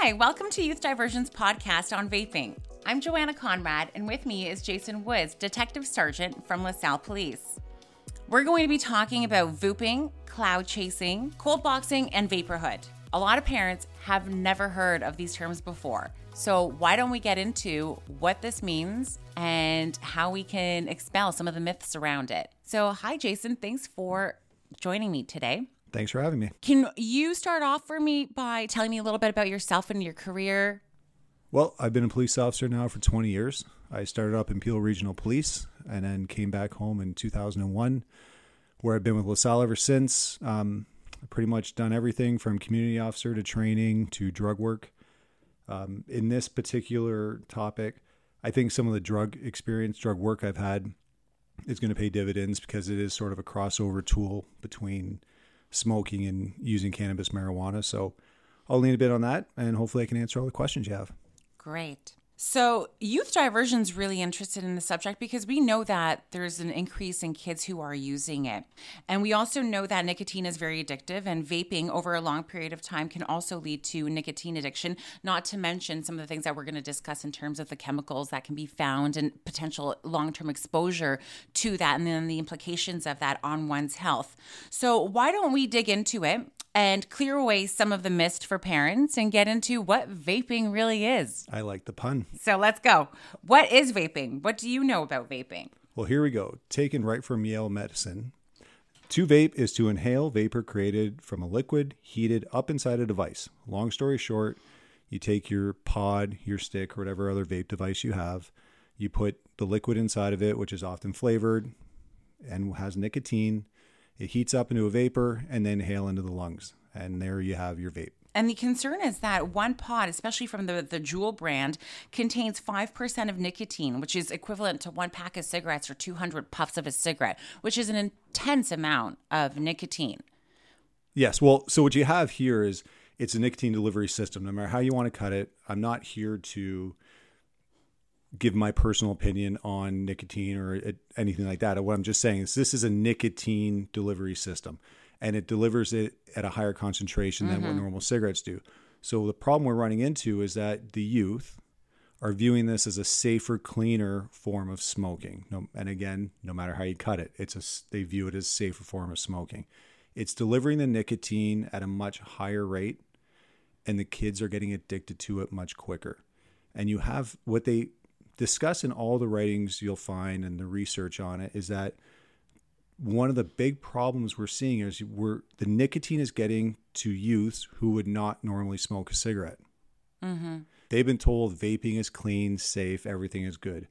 Hi, welcome to Youth Diversions podcast on vaping. I'm Joanna Conrad, and with me is Jason Woods, Detective Sergeant from LaSalle Police. We're going to be talking about vooping, cloud chasing, cold boxing, and vaporhood. A lot of parents have never heard of these terms before. So, why don't we get into what this means and how we can expel some of the myths around it? So, hi, Jason. Thanks for joining me today. Thanks for having me. Can you start off for me by telling me a little bit about yourself and your career? Well, I've been a police officer now for 20 years. I started up in Peel Regional Police and then came back home in 2001, where I've been with LaSalle ever since. Um, I've pretty much done everything from community officer to training to drug work. Um, in this particular topic, I think some of the drug experience, drug work I've had is going to pay dividends because it is sort of a crossover tool between smoking and using cannabis marijuana. So I'll lean a bit on that and hopefully I can answer all the questions you have. Great. So, youth diversion is really interested in the subject because we know that there's an increase in kids who are using it. And we also know that nicotine is very addictive, and vaping over a long period of time can also lead to nicotine addiction, not to mention some of the things that we're going to discuss in terms of the chemicals that can be found and potential long term exposure to that, and then the implications of that on one's health. So, why don't we dig into it? And clear away some of the mist for parents and get into what vaping really is. I like the pun. So let's go. What is vaping? What do you know about vaping? Well, here we go. Taken right from Yale Medicine. To vape is to inhale vapor created from a liquid heated up inside a device. Long story short, you take your pod, your stick, or whatever other vape device you have, you put the liquid inside of it, which is often flavored and has nicotine it heats up into a vapor and then inhale into the lungs. And there you have your vape. And the concern is that one pod, especially from the, the Juul brand, contains 5% of nicotine, which is equivalent to one pack of cigarettes or 200 puffs of a cigarette, which is an intense amount of nicotine. Yes. Well, so what you have here is it's a nicotine delivery system. No matter how you want to cut it, I'm not here to give my personal opinion on nicotine or anything like that. What I'm just saying is this is a nicotine delivery system and it delivers it at a higher concentration mm-hmm. than what mm-hmm. normal cigarettes do. So the problem we're running into is that the youth are viewing this as a safer, cleaner form of smoking. No, and again, no matter how you cut it, it's a they view it as a safer form of smoking. It's delivering the nicotine at a much higher rate, and the kids are getting addicted to it much quicker. And you have what they discuss in all the writings you'll find and the research on it is that one of the big problems we're seeing is we're the nicotine is getting to youths who would not normally smoke a cigarette. Mm-hmm. They've been told vaping is clean, safe, everything is good.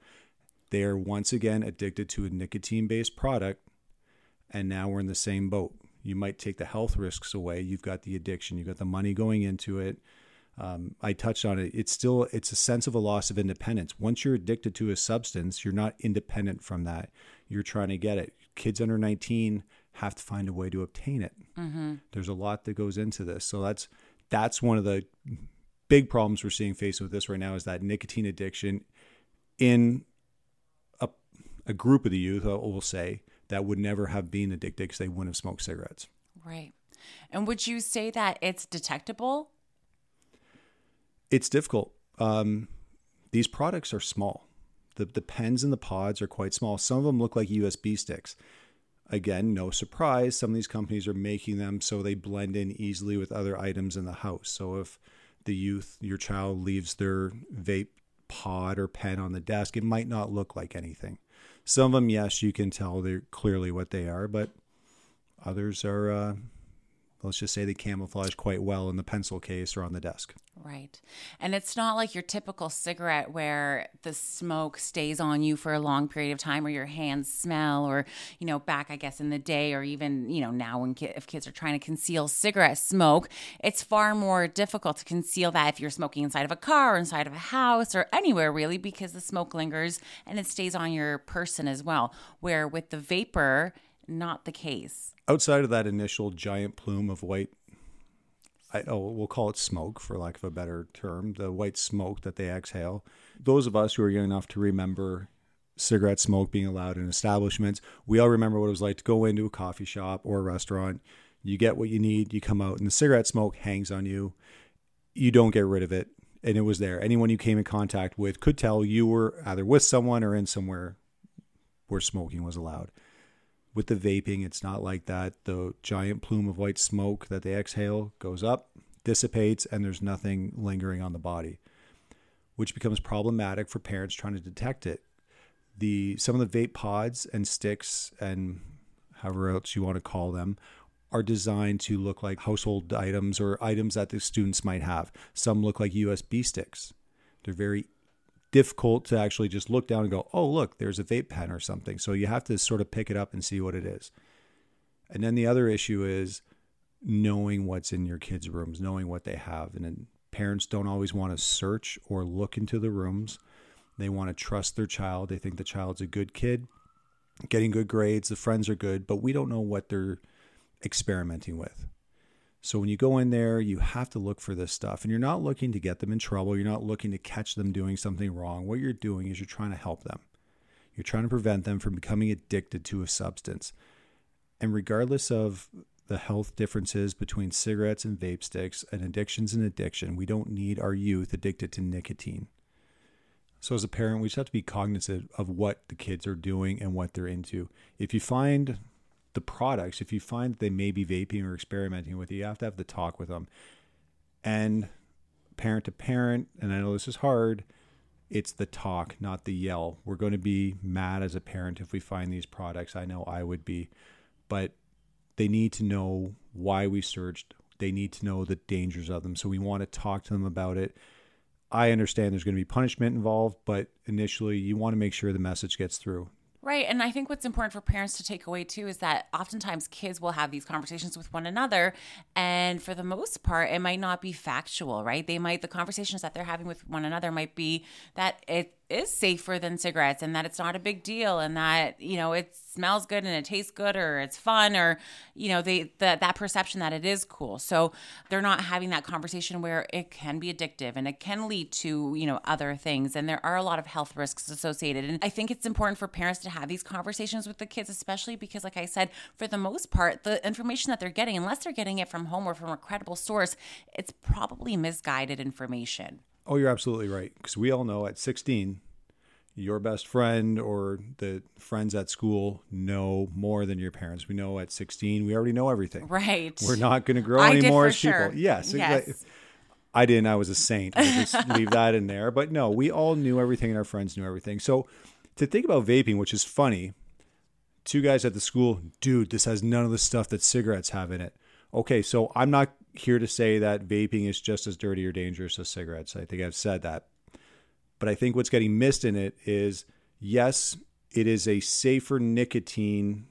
They are once again addicted to a nicotine based product, and now we're in the same boat. You might take the health risks away. You've got the addiction, you've got the money going into it um, I touched on it. It's still it's a sense of a loss of independence. Once you're addicted to a substance, you're not independent from that. You're trying to get it. Kids under 19 have to find a way to obtain it. Mm-hmm. There's a lot that goes into this. So that's that's one of the big problems we're seeing faced with this right now is that nicotine addiction in a, a group of the youth, I will say, that would never have been addicted because they wouldn't have smoked cigarettes. Right. And would you say that it's detectable it's difficult. Um, these products are small. The, the pens and the pods are quite small. Some of them look like USB sticks. Again, no surprise, some of these companies are making them so they blend in easily with other items in the house. So if the youth, your child leaves their vape pod or pen on the desk, it might not look like anything. Some of them, yes, you can tell they're clearly what they are, but others are, uh, let's just say they camouflage quite well in the pencil case or on the desk. Right. And it's not like your typical cigarette where the smoke stays on you for a long period of time or your hands smell or, you know, back, I guess, in the day or even, you know, now when ki- if kids are trying to conceal cigarette smoke, it's far more difficult to conceal that if you're smoking inside of a car or inside of a house or anywhere really because the smoke lingers and it stays on your person as well. Where with the vapor, not the case. Outside of that initial giant plume of white I, oh, we'll call it smoke for lack of a better term, the white smoke that they exhale. Those of us who are young enough to remember cigarette smoke being allowed in establishments, we all remember what it was like to go into a coffee shop or a restaurant. You get what you need, you come out, and the cigarette smoke hangs on you. you don't get rid of it. And it was there. Anyone you came in contact with could tell you were either with someone or in somewhere where smoking was allowed. With the vaping, it's not like that. The giant plume of white smoke that they exhale goes up, dissipates, and there's nothing lingering on the body, which becomes problematic for parents trying to detect it. The some of the vape pods and sticks and however else you want to call them are designed to look like household items or items that the students might have. Some look like USB sticks. They're very difficult to actually just look down and go, oh, look, there's a vape pen or something. So you have to sort of pick it up and see what it is. And then the other issue is knowing what's in your kids' rooms, knowing what they have. And then parents don't always want to search or look into the rooms. They want to trust their child. They think the child's a good kid, getting good grades, the friends are good, but we don't know what they're experimenting with. So when you go in there, you have to look for this stuff. And you're not looking to get them in trouble. You're not looking to catch them doing something wrong. What you're doing is you're trying to help them. You're trying to prevent them from becoming addicted to a substance. And regardless of the health differences between cigarettes and vape sticks and addictions and addiction, we don't need our youth addicted to nicotine. So, as a parent, we just have to be cognizant of what the kids are doing and what they're into. If you find the products, if you find that they may be vaping or experimenting with you, you have to have the talk with them. And parent to parent, and I know this is hard, it's the talk, not the yell. We're going to be mad as a parent if we find these products. I know I would be, but they need to know why we searched. They need to know the dangers of them. So we want to talk to them about it. I understand there's going to be punishment involved, but initially you want to make sure the message gets through. Right. And I think what's important for parents to take away too is that oftentimes kids will have these conversations with one another. And for the most part, it might not be factual, right? They might, the conversations that they're having with one another might be that it is safer than cigarettes and that it's not a big deal and that you know it smells good and it tastes good or it's fun or you know they the, that perception that it is cool. So they're not having that conversation where it can be addictive and it can lead to you know other things. And there are a lot of health risks associated. And i think it's important for parents to have these conversations with the kids especially because like i said for the most part the information that they're getting unless they're getting it from home or from a credible source it's probably misguided information Oh, you're absolutely right. Because we all know at 16, your best friend or the friends at school know more than your parents. We know at 16, we already know everything. Right. We're not going to grow I anymore as sure. people. Yes. Yes. I didn't. I was a saint. We'll just leave that in there. But no, we all knew everything and our friends knew everything. So to think about vaping, which is funny, two guys at the school, dude, this has none of the stuff that cigarettes have in it. Okay, so I'm not here to say that vaping is just as dirty or dangerous as cigarettes. I think I've said that. But I think what's getting missed in it is yes, it is a safer nicotine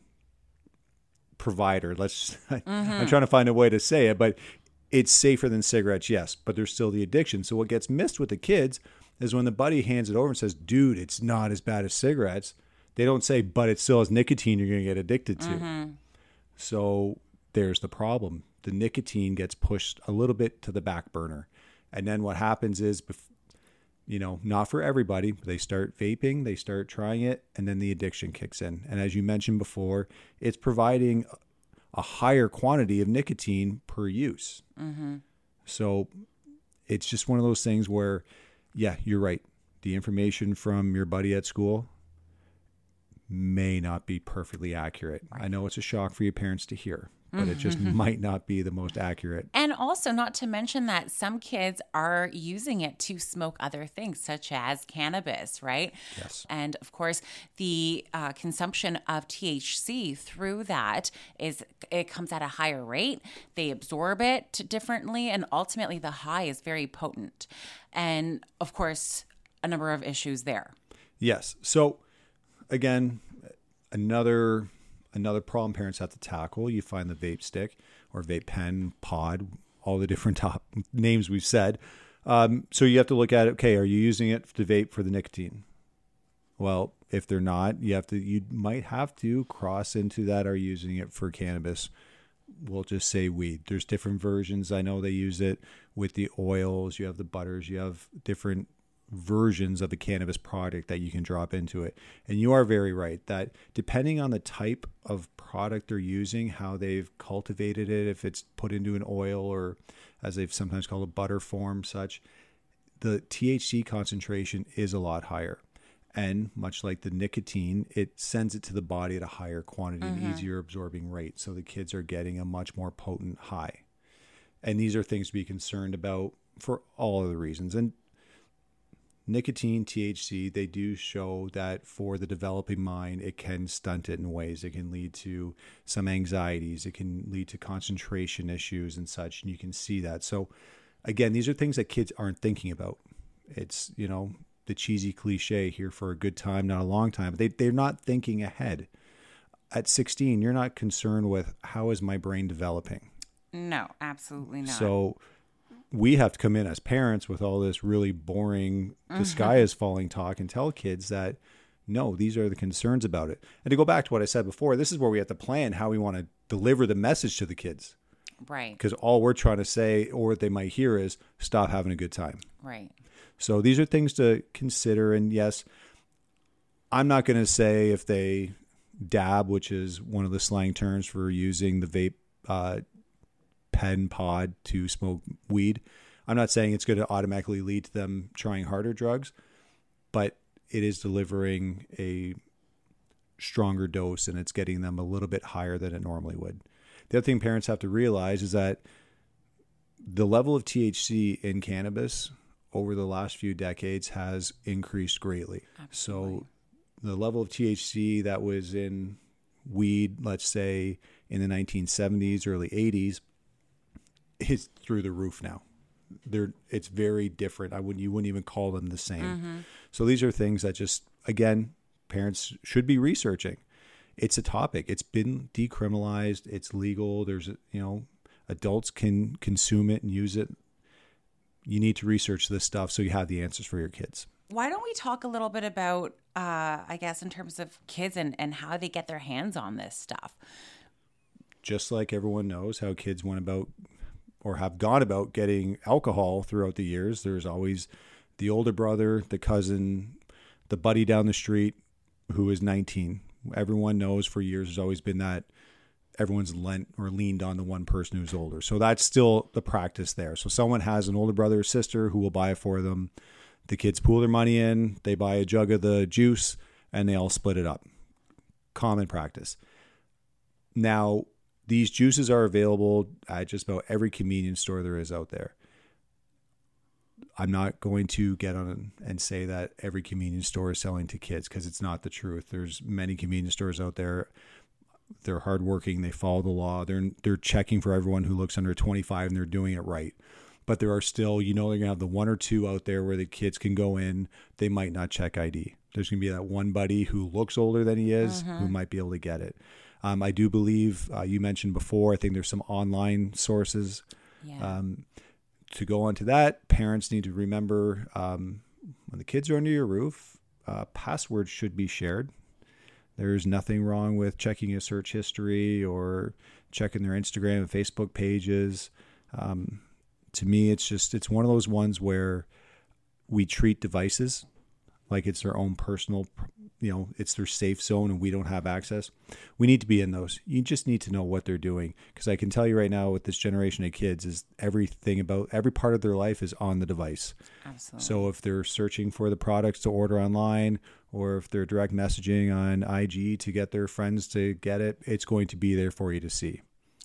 provider. Let's mm-hmm. I'm trying to find a way to say it, but it's safer than cigarettes, yes, but there's still the addiction. So what gets missed with the kids is when the buddy hands it over and says, "Dude, it's not as bad as cigarettes." They don't say, "But it still has nicotine you're going to get addicted to." Mm-hmm. So there's the problem. The nicotine gets pushed a little bit to the back burner. And then what happens is you know, not for everybody. They start vaping, they start trying it, and then the addiction kicks in. And as you mentioned before, it's providing a higher quantity of nicotine per use. Mm-hmm. So it's just one of those things where, yeah, you're right. The information from your buddy at school may not be perfectly accurate. Right. I know it's a shock for your parents to hear but it just mm-hmm. might not be the most accurate. And also, not to mention that some kids are using it to smoke other things, such as cannabis, right? Yes. And of course, the uh, consumption of THC through that is it comes at a higher rate. They absorb it differently, and ultimately, the high is very potent. And of course, a number of issues there. Yes. So, again, another another problem parents have to tackle. You find the vape stick or vape pen, pod, all the different top names we've said. Um, so you have to look at it. Okay, are you using it to vape for the nicotine? Well, if they're not, you have to. You might have to cross into that. Are using it for cannabis? We'll just say weed. There's different versions. I know they use it with the oils. You have the butters. You have different versions of the cannabis product that you can drop into it. And you are very right that depending on the type of product they're using, how they've cultivated it, if it's put into an oil or as they've sometimes called a butter form, such, the THC concentration is a lot higher. And much like the nicotine, it sends it to the body at a higher quantity and mm-hmm. easier absorbing rate. So the kids are getting a much more potent high. And these are things to be concerned about for all of the reasons. And nicotine, THC, they do show that for the developing mind, it can stunt it in ways. It can lead to some anxieties, it can lead to concentration issues and such. And you can see that. So, again, these are things that kids aren't thinking about. It's, you know, the cheesy cliche here for a good time, not a long time. They, they're not thinking ahead. At 16, you're not concerned with how is my brain developing. No, absolutely not. So we have to come in as parents with all this really boring, the sky is falling talk and tell kids that no, these are the concerns about it. And to go back to what I said before, this is where we have to plan how we want to deliver the message to the kids. right, Because all we're trying to say, or what they might hear, is stop having a good time. right. So these are things to consider. And yes, I'm not going to say if they dab, which is one of the slang terms for using the vape uh, pen pod to smoke weed. I'm not saying it's going to automatically lead to them trying harder drugs, but it is delivering a stronger dose and it's getting them a little bit higher than it normally would. The other thing parents have to realize is that the level of THC in cannabis over the last few decades has increased greatly. So the level of THC that was in weed, let's say in the 1970s, early 80s, is through the roof now. They're it's very different. I wouldn't you wouldn't even call them the same. So these are things that just again parents should be researching. It's a topic. It's been decriminalized. It's legal. There's you know adults can consume it and use it. You need to research this stuff so you have the answers for your kids. Why don't we talk a little bit about, uh, I guess, in terms of kids and, and how they get their hands on this stuff? just like everyone knows how kids went about or have gone about getting alcohol throughout the years, there's always the older brother, the cousin, the buddy down the street who is 19. Everyone knows for years there's always been that everyone's lent or leaned on the one person who's older. So that's still the practice there. So someone has an older brother or sister who will buy it for them. The kids pool their money in, they buy a jug of the juice, and they all split it up. Common practice. Now, these juices are available at just about every convenience store there is out there. I'm not going to get on and say that every convenience store is selling to kids because it's not the truth. There's many convenience stores out there. They're hardworking. They follow the law. They're they're checking for everyone who looks under 25 and they're doing it right. But there are still, you know, they're gonna have the one or two out there where the kids can go in. They might not check ID. There's gonna be that one buddy who looks older than he is who mm-hmm. might be able to get it. Um, I do believe uh, you mentioned before. I think there's some online sources Yeah. um, to go on to that, parents need to remember um, when the kids are under your roof, uh, passwords should be shared. There's nothing wrong with checking a search history or checking their Instagram and Facebook pages. Um, to me, it's just it's one of those ones where we treat devices like it's their own personal, you know, it's their safe zone and we don't have access. We need to be in those. You just need to know what they're doing because I can tell you right now with this generation of kids is everything about every part of their life is on the device. Absolutely. So if they're searching for the products to order online or if they're direct messaging on IG to get their friends to get it, it's going to be there for you to see.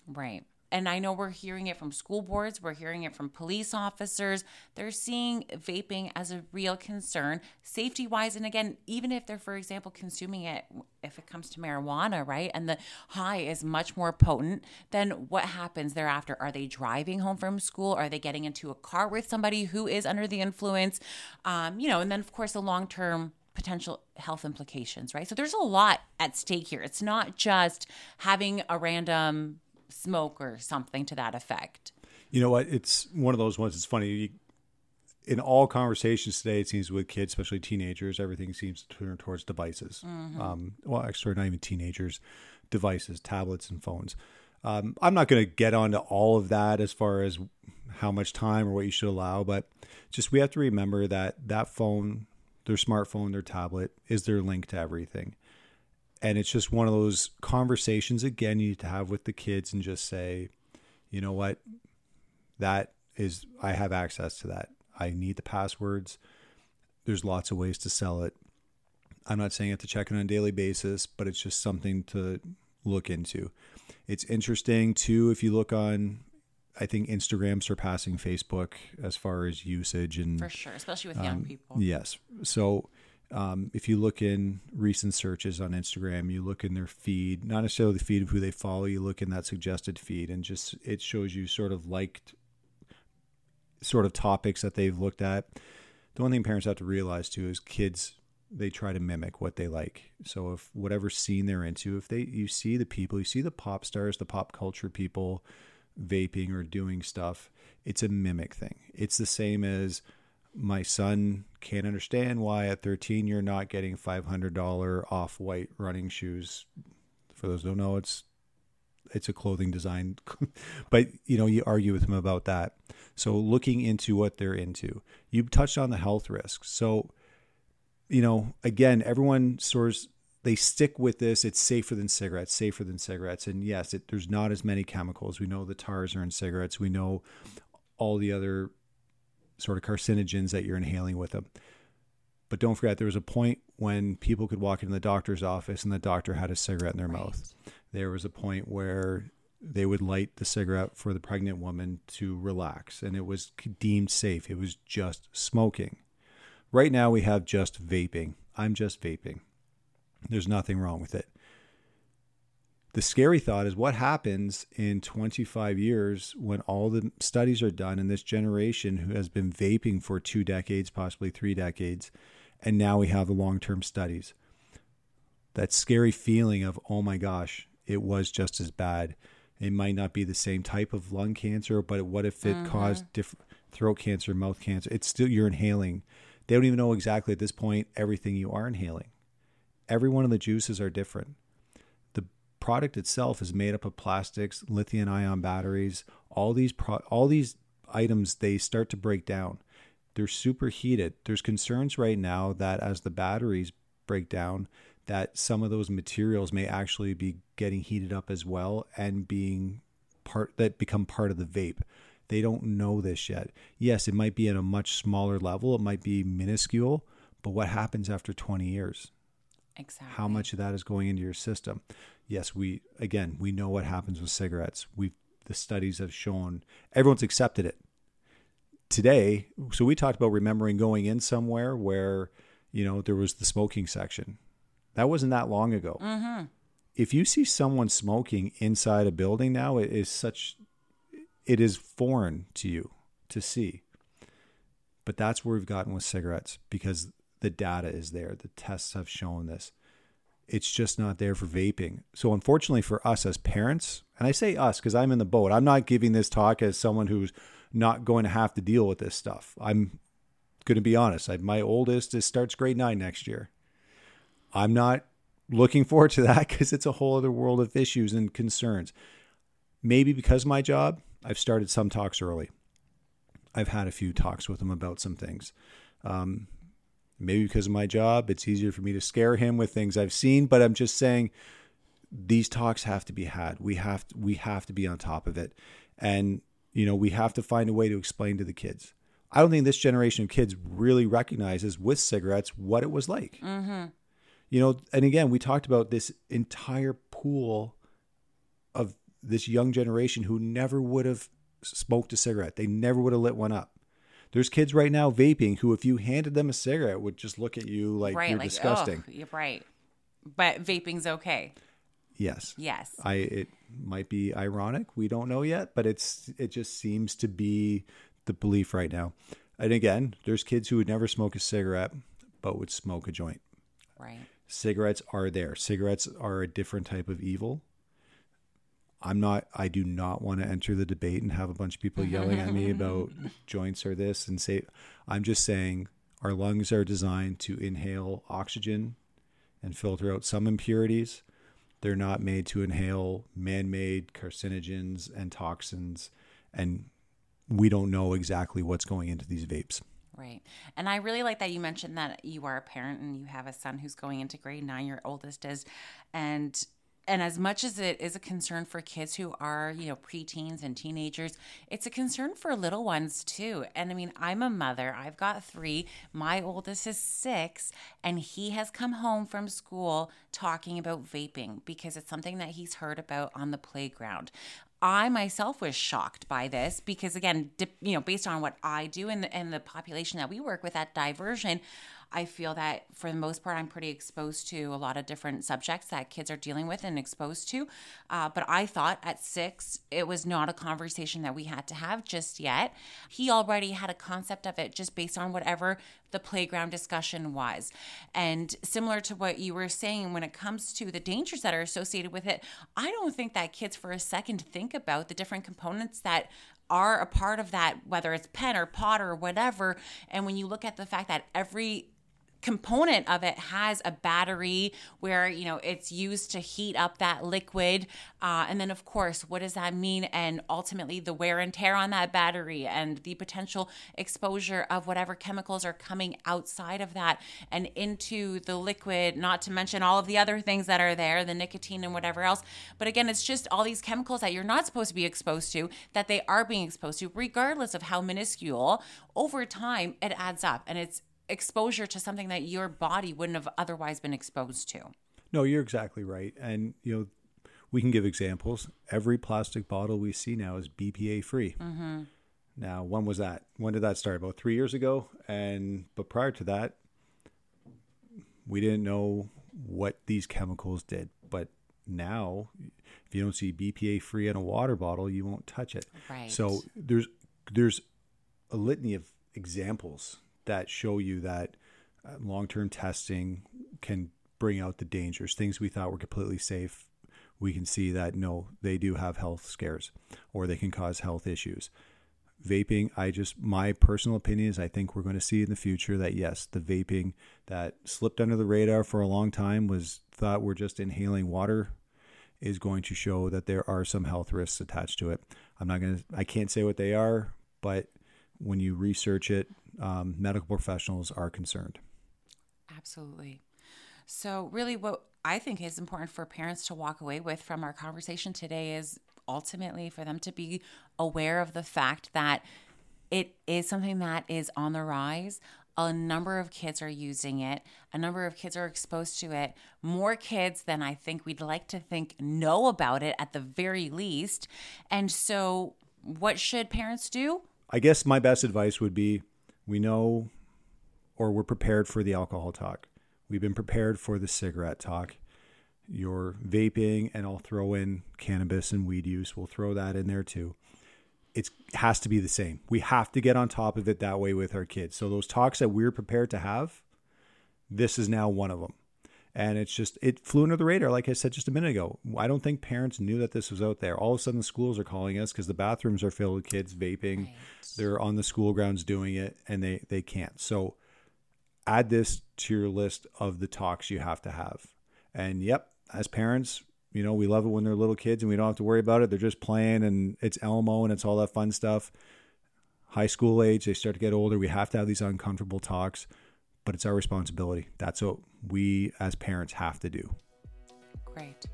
Right. And I know we're hearing it from school boards, we're hearing it from police officers. They're seeing vaping as a real concern, safety wise. And again, even if they're, for example, consuming it, if it comes to marijuana, right, and the high is much more potent, then what happens thereafter? Are they driving home from school? Are they getting into a car with somebody who is under the influence? Um, you know, and then, of course, the long term potential health implications, right? So there's a lot at stake here. It's not just having a random smoke or something to that effect. You know what? It's one of those ones. It's funny. You, in all conversations today, it seems with kids, especially teenagers, everything seems to turn towards devices. Um, well, actually, not even teenagers, devices, tablets, and phones. Um, I'm not going to get onto all of that as far as how much time or what you should allow, but just we have to remember that that phone, their smartphone, their tablet is their link to everything. And it's just one of those conversations again you need to have with the kids and just say, you know what, that is I have access to that. I need the passwords. There's lots of ways to sell it. I'm not saying you have to check it on a daily basis, but it's just something to look into. It's interesting too if you look on I think Instagram surpassing Facebook as far as usage and For sure, especially with young um, people. Yes. So um, if you look in recent searches on Instagram, you look in their feed, not necessarily the feed of who they follow, you look in that suggested feed and just it shows you sort of liked sort of topics that they've looked at. The one thing parents have to realize too is kids they try to mimic what they like. So if whatever scene they're into, if they you see the people, you see the pop stars, the pop culture people vaping or doing stuff, it's a mimic thing. It's the same as my son can't understand why at 13 you're not getting $500 Off-White running shoes. For those who don't know, it's it's a clothing design, but you know you argue with him about that. So looking into what they're into, you touched on the health risks. So you know, again, everyone sort they stick with this. It's safer than cigarettes, safer than cigarettes. And yes, it, there's not as many chemicals. We know the tars are in cigarettes. We know all the other sort of carcinogens that you're inhaling with them. But don't forget, there was a point when people could walk into the doctor's office and the doctor had a cigarette in their Right. mouth. There was a point where they would light the cigarette for the pregnant woman to relax, and it was deemed safe. It was just smoking. Right now, we have just vaping. I'm just vaping. There's nothing wrong with it. The scary thought is what happens in 25 years when all the studies are done and this generation who has been vaping for two decades, possibly three decades, and now we have the long term studies. That scary feeling of, oh my gosh, it was just as bad. It might not be the same type of lung cancer, but what if it mm-hmm. caused different throat cancer, mouth cancer? It's still, you're inhaling. They don't even know exactly at this point everything you are inhaling. Every one of the juices are different product itself is made up of plastics, lithium ion batteries, all these pro- all these items they start to break down. They're superheated. There's concerns right now that as the batteries break down that some of those materials may actually be getting heated up as well and being part that become part of the vape. They don't know this yet. Yes, it might be at a much smaller level, it might be minuscule, but what happens after 20 years? Exactly. how much of that is going into your system. Yes, we again we know what happens with cigarettes. We the studies have shown everyone's accepted it. Today, so we talked about remembering going in somewhere where you know there was the smoking section. That wasn't that long ago. Mm-hmm. If you see someone smoking inside a building now, it is such it is foreign to you to see. But that's where we've gotten with cigarettes because the data is there. The tests have shown this. It's just not there for vaping. So, unfortunately for us as parents, and I say us because I'm in the boat, I'm not giving this talk as someone who's not going to have to deal with this stuff. I'm going to be honest. I, my oldest is starts grade nine next year. I'm not looking forward to that because it's a whole other world of issues and concerns. Maybe because my job, I've started some talks early. I've had a few talks with him about some things. Um, maybe because of my job, it's easier for me to scare him with things I've seen. But I'm just saying, these talks have to be had. We have to, we have to be on top of it, and you know we have to find a way to explain to the kids. I don't think this generation of kids really recognizes with cigarettes what it was like. Mm-hmm. You know, and again, we talked about this entire pool of this young generation who never would have smoked a cigarette. They never would have lit one up. There's kids right now vaping who, if you handed them a cigarette, would just look at you like right. you're like, disgusting. Oh, you're right. But vaping's okay. Yes, Yes. I. It might be ironic. We don't know yet, but it's it just seems to be the belief right now. And again, there's kids who would never smoke a cigarette, but would smoke a joint. Right. cigarettes are there. Cigarettes are a different type of evil. I'm not, I do not want to enter the debate and have a bunch of people yelling at me about joints or this and say, I'm just saying our lungs are designed to inhale oxygen and filter out some impurities. They're not made to inhale man made carcinogens and toxins and we don't know exactly what's going into these vapes. Right. And I really like that you mentioned that you are a parent and you have a son who's going into grade nine, your oldest is. And and as much as it is a concern for kids who are, you know, preteens and teenagers, it's a concern for little ones too. And I mean, I'm a mother, I've got three. My oldest is six, and he has come home from school talking about vaping because it's something that he's heard about on the playground. I myself was shocked by this because, again, you know, based on what I do and the, and the population that we work with at Diversion, I feel that for the most part, I'm pretty exposed to a lot of different subjects that kids are dealing with and exposed to. Uh, but I thought at six, it was not a conversation that we had to have just yet. He already had a concept of it just based on whatever the playground discussion was. And similar to what you were saying, when it comes to the dangers that are associated with it, I don't think that kids for a second think about the different components that are a part of that, whether it's pen or pod or whatever. And when you look at the fact that every component of it has a battery where you know it's used to heat up that liquid. Uh, and then of course what does that mean? And ultimately the wear and tear on that battery and the potential exposure of whatever chemicals are coming outside of that and into the liquid not to mention all of the other things that are there the nicotine and whatever else. But again it's just all these chemicals that you're not supposed to be exposed to that they are being exposed to regardless of how minuscule. Over time it adds up and it's exposure to something that your body wouldn't have otherwise been exposed to. No, you're exactly right. And, you know, we can give examples. Every plastic bottle we see now is BPA free. Mm-hmm. Now, when was that? When did that start? About three years ago. And, but prior to that, we didn't know what these chemicals did. But now, if you don't see BPA free in a water bottle, you won't touch it. Right. So there's, there's a litany of examples that show you that uh, long term testing can bring out the dangers. Things we thought were completely safe, we can see that no, they do have health scares or they can cause health issues. Vaping, I just, my personal opinion is I think we're going to see in the future that yes, the vaping that slipped under the radar for a long time was thought we're just inhaling water is going to show that there are some health risks attached to it. I'm not going to, I can't say what they are, but when you research it, um, medical professionals are concerned. Absolutely. So, really, what I think is important for parents to walk away with from our conversation today is ultimately for them to be aware of the fact that it is something that is on the rise. A number of kids are using it. A number of kids are exposed to it. More kids than I think we'd like to think know about it at the very least. And so, what should parents do? I guess my best advice would be we know or we're prepared for the alcohol talk. We've been prepared for the cigarette talk. Your vaping, and I'll throw in cannabis and weed use. We'll throw that in there too. It has to be the same. We have to get on top of it that way with our kids. So those talks that we're prepared to have, this is now one of them and it's just it flew under the radar like i said just a minute ago. I don't think parents knew that this was out there. All of a sudden the schools are calling us because the bathrooms are filled with kids vaping. Right. they're on the school grounds doing it and they they can't. So add this to your list of the talks you have to have. And yep as parents you know we love it when they're little kids and we don't have to worry about it. They're just playing and it's elmo and it's all that fun stuff. High school age they start to get older. We have to have these uncomfortable talks but it's our responsibility. That's what we as parents have to do. Great.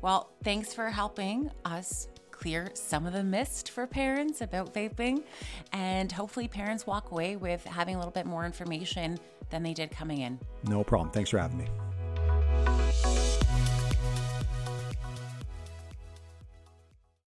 Well, thanks for helping us clear some of the mist for parents about vaping. And hopefully, parents walk away with having a little bit more information than they did coming in. No problem. Thanks for having me.